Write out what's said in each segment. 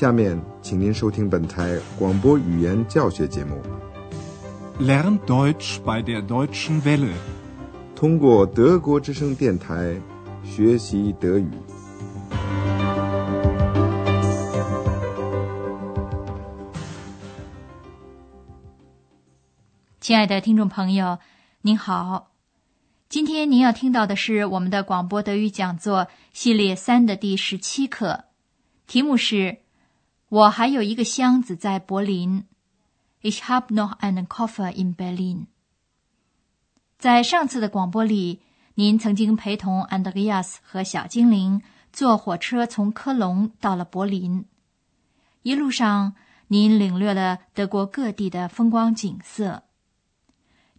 下面，请您收听本台广播语言教学节目。Lern Deutsch bei der Deutschen Welle. 通过德国之声电台学习德语。亲爱的听众朋友，您好，今天您要听到的是我们的广播德语讲座系列三的第十七课，题目是“我还有一个箱子在柏林 Ich hab noch einen Koffer in Berlin。在上次的广播里，您曾经陪同安德烈亚斯和小精灵坐火车从科隆到了柏林，一路上您领略了德国各地的风光景色。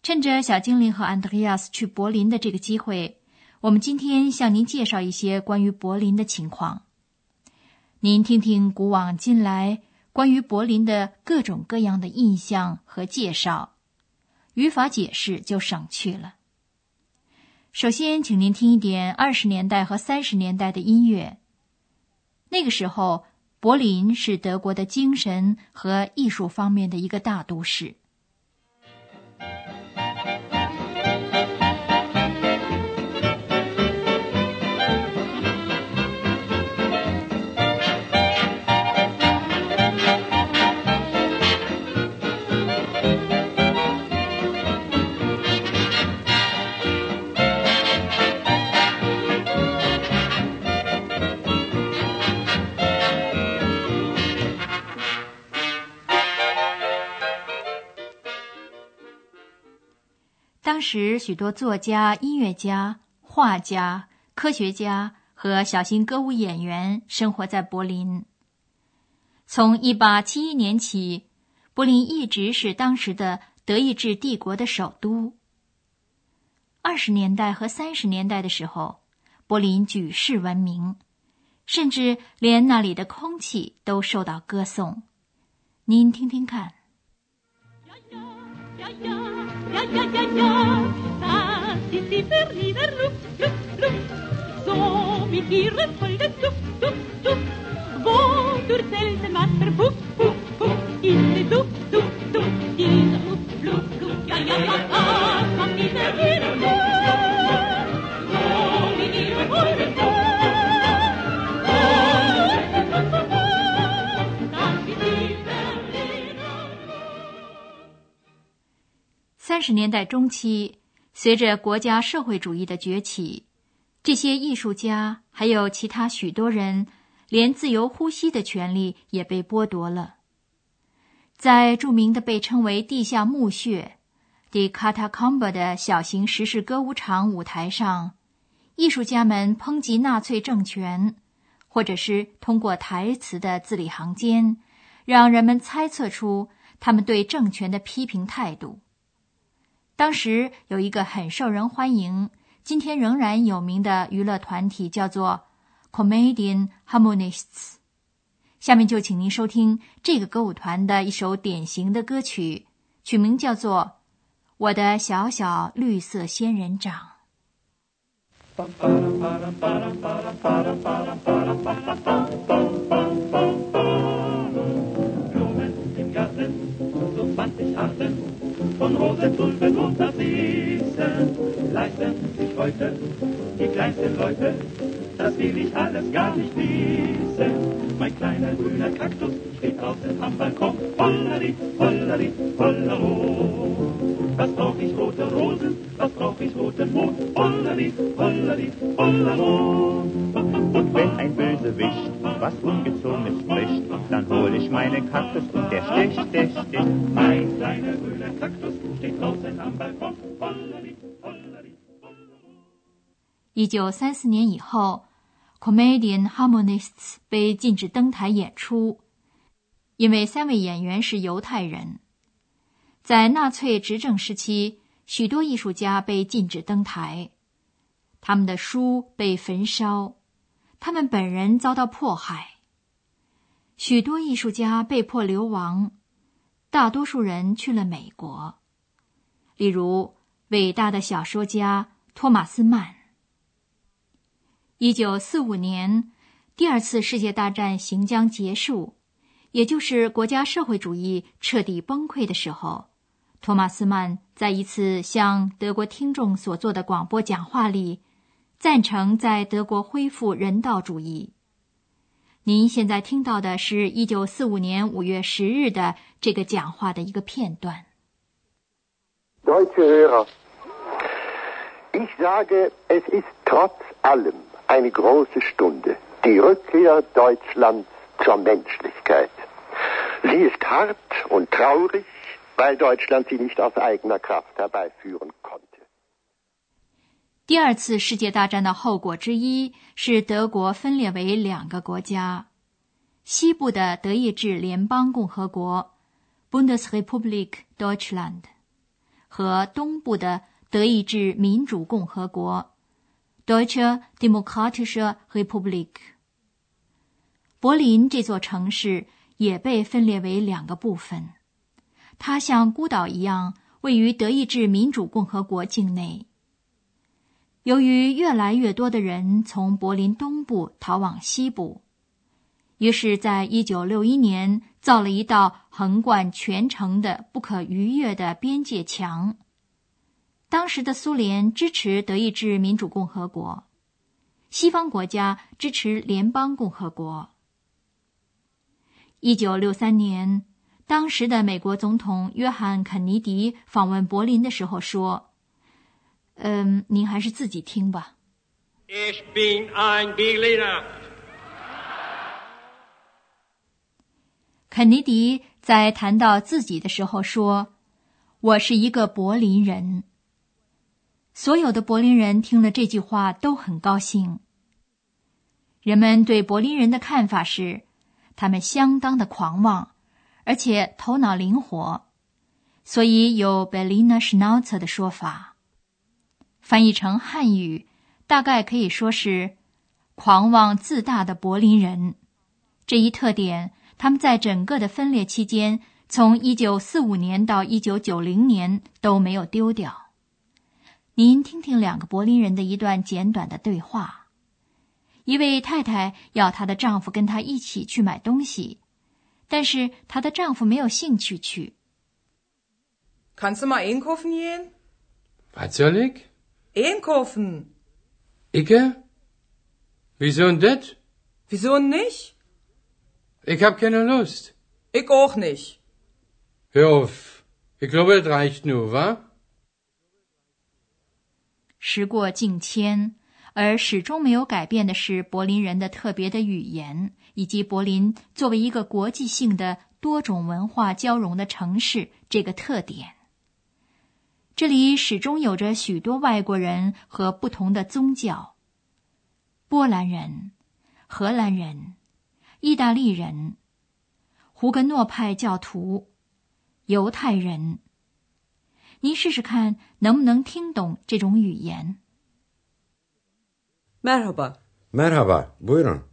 趁着小精灵和安德烈亚斯去柏林的这个机会，我们今天向您介绍一些关于柏林的情况。您听听古往今来关于柏林的各种各样的印象和介绍，语法解释就省去了。首先，请您听一点二十年代和三十年代的音乐。那个时候，柏林是德国的精神和艺术方面的一个大都市。当时，许多作家、音乐家、画家、科学家和小型歌舞演员生活在柏林。从1871年起，柏林一直是当时的德意志帝国的首都。二十年代和三十年代的时候，柏林举世闻名，甚至连那里的空气都受到歌颂。您听听看。in de doek, doek, doek, in de hoek, vloek, vloek. Ja, ja, ja, ah, van die 三十年代中期，随着国家社会主义的崛起，这些艺术家还有其他许多人，连自由呼吸的权利也被剥夺了。在著名的被称为“地下墓穴 ”（Die Catacomb） 的小型时事歌舞场舞台上，艺术家们抨击纳粹政权，或者是通过台词的字里行间，让人们猜测出他们对政权的批评态度。当时有一个很受人欢迎、今天仍然有名的娱乐团体，叫做 Comedian Harmonists。下面就请您收听这个歌舞团的一首典型的歌曲，曲名叫做《我的小小绿色仙人掌》。Von Rosen, Tulpen und Narzissen leisten sich heute die kleinsten Leute. Das will ich alles gar nicht wissen. Mein kleiner grüner Kaktus steht draußen am Balkon. Hollari, hollari, hollero. Was brauch ich rote Rosen, was brauch ich roten Mond? Hollari, hollari, hollero. Und wenn ein Bösewicht was one gets all misfished，that's one is my name campus 一九三四年以后，Comedian Harmonists 被禁止登台演出，因为三位演员是犹太人。在纳粹执政时期，许多艺术家被禁止登台，他们的书被焚烧，他们本人遭到迫害。许多艺术家被迫流亡，大多数人去了美国，例如伟大的小说家托马斯曼。一九四五年，第二次世界大战行将结束，也就是国家社会主义彻底崩溃的时候，托马斯曼在一次向德国听众所做的广播讲话里，赞成在德国恢复人道主义。您现在听到的是一九四五年五月十日的这个讲话的一个片段。Deutsche Hörer, ich sage, es ist trotz allem eine große Stunde, die Rückkehr Deutschlands zur Menschlichkeit. Sie ist hart und traurig, weil Deutschland sie nicht aus eigener Kraft herbeiführen kann. 第二次世界大战的后果之一是德国分裂为两个国家：西部的德意志联邦共和国 （Bundesrepublik Deutschland） 和东部的德意志民主共和国 （Deutsche Demokratische Republik）。柏林这座城市也被分裂为两个部分，它像孤岛一样位于德意志民主共和国境内。由于越来越多的人从柏林东部逃往西部，于是，在一九六一年造了一道横贯全城的不可逾越的边界墙。当时的苏联支持德意志民主共和国，西方国家支持联邦共和国。一九六三年，当时的美国总统约翰·肯尼迪访问柏林的时候说：“嗯，您还是自己听吧。” Ich bin ein Berliner. 肯尼迪在谈到自己的时候说：“我是一个柏林人。”所有的柏林人听了这句话都很高兴。人们对柏林人的看法是。他们相当的狂妄，而且头脑灵活，所以有 “Berliner Schnauzer” 的说法。翻译成汉语，大概可以说是“狂妄自大的柏林人”。这一特点，他们在整个的分裂期间，从1945年到1990年都没有丢掉。您听听两个柏林人的一段简短的对话。一位太太要她的丈夫跟她一起去买东西，但是她的丈夫没有兴趣去。Kannst du mal einkaufen gehen? Was soll ich? Einkaufen. Ich? Wieso denn das? Wieso nicht? Ich hab keine Lust. Ich auch nicht. Hör auf. Ich glaube, das reicht nur, wa? 时过境迁。而始终没有改变的是柏林人的特别的语言，以及柏林作为一个国际性的多种文化交融的城市这个特点。这里始终有着许多外国人和不同的宗教：波兰人、荷兰人、意大利人、胡格诺派教徒、犹太人。您试试看，能不能听懂这种语言？Merhaba. Merhaba, buyurun.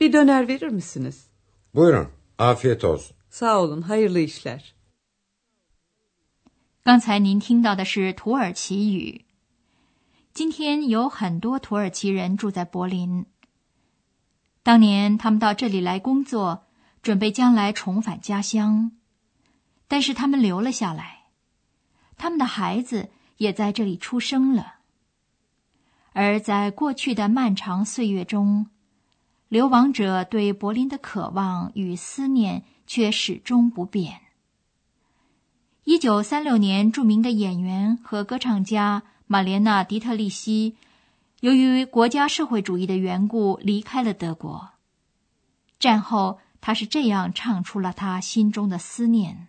Bir döner verir misiniz? Buyurun, afiyet olsun. Sağ olun, hayırlı işler. 刚才您听到的是土耳其语。今天有很多土耳其人住在柏林。当年他们到这里来工作，准备将来重返家乡，但是他们留了下来，他们的孩子也在这里出生了。而在过去的漫长岁月中，流亡者对柏林的渴望与思念却始终不变。一九三六年，著名的演员和歌唱家玛莲娜·迪特利希，由于国家社会主义的缘故离开了德国。战后，他是这样唱出了他心中的思念。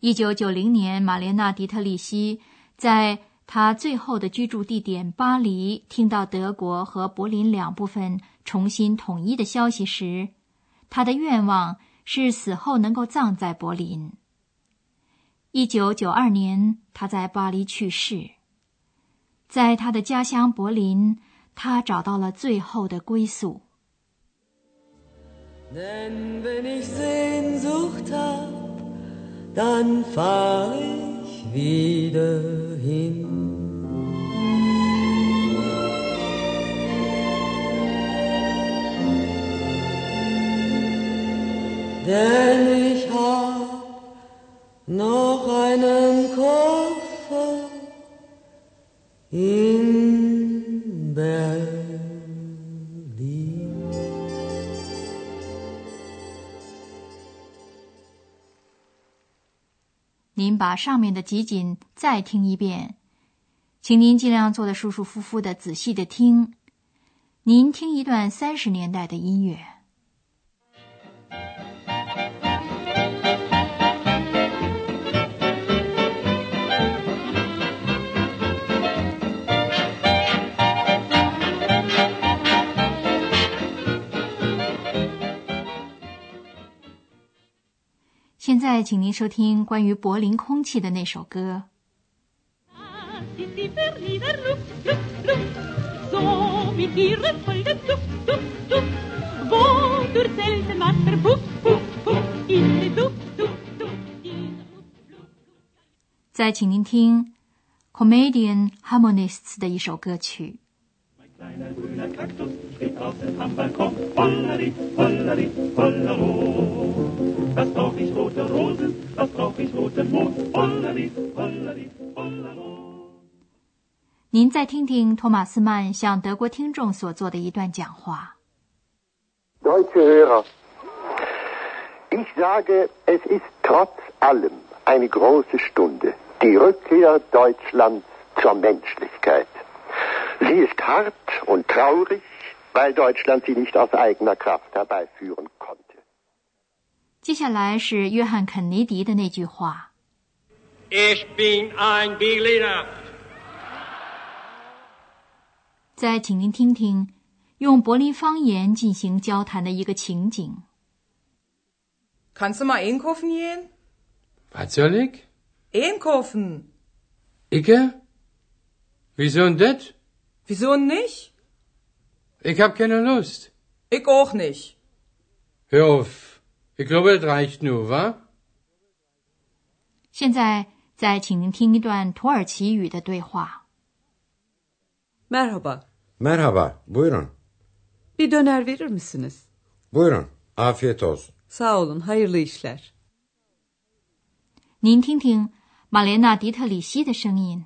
一九九零年，玛莲娜·迪特里希在她最后的居住地点巴黎听到德国和柏林两部分重新统一的消息时，她的愿望是死后能够葬在柏林。一九九二年，他在巴黎去世。在他的家乡柏林，他找到了最后的归宿。Dann fahr ich wieder hin. Denn ich hab noch einen Koffer 把上面的集锦再听一遍，请您尽量做的舒舒服服的，仔细的听。您听一段三十年代的音乐。在，请您收听关于柏林空气的那首歌。再请您听 Comedian Harmonists 的一首歌曲。您再听听托马斯曼向德国听众所做的一段讲话。Deutsche Hörer, ich sage, es ist trotz allem eine große Stunde, die Rückkehr Deutschlands zur Menschlichkeit. Sie ist hart und traurig, weil Deutschland sie nicht aus eigener Kraft herbeiführen konnte. 接下来是约翰·肯尼迪的那句话。Ich bin ein Berliner。再请您听听用柏林方言进行交谈的一个情景。Kannst du mal einkaufen gehen? Was soll ich? Einkaufen. Ich? Wieso denn das? Wieso nicht? Ich hab keine Lust. Ich auch nicht. Hör auf. Ich glaube, das reicht nur, wa? 现在，再请您听一段土耳其语的对话。 Merhaba. Merhaba, buyurun. Bir döner verir misiniz? Buyurun, afiyet olsun. Sağ olun, hayırlı işler. 您听听玛莲娜·迪特里希的声音。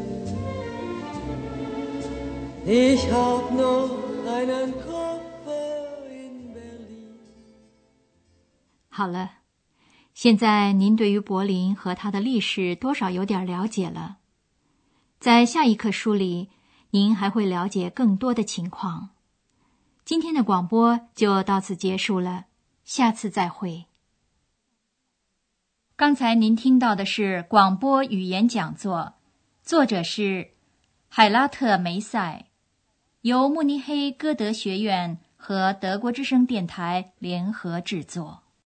Ich hab noch einen Koffer in Berlin. 好了，现在您对于柏林和它的历史多少有点了解了。在下一课书里，您还会了解更多的情况。今天的广播就到此结束了，下次再会。刚才您听到的是广播语言讲座，作者是海拉特梅塞。由慕尼黑歌德学院和德国之声电台联合制作。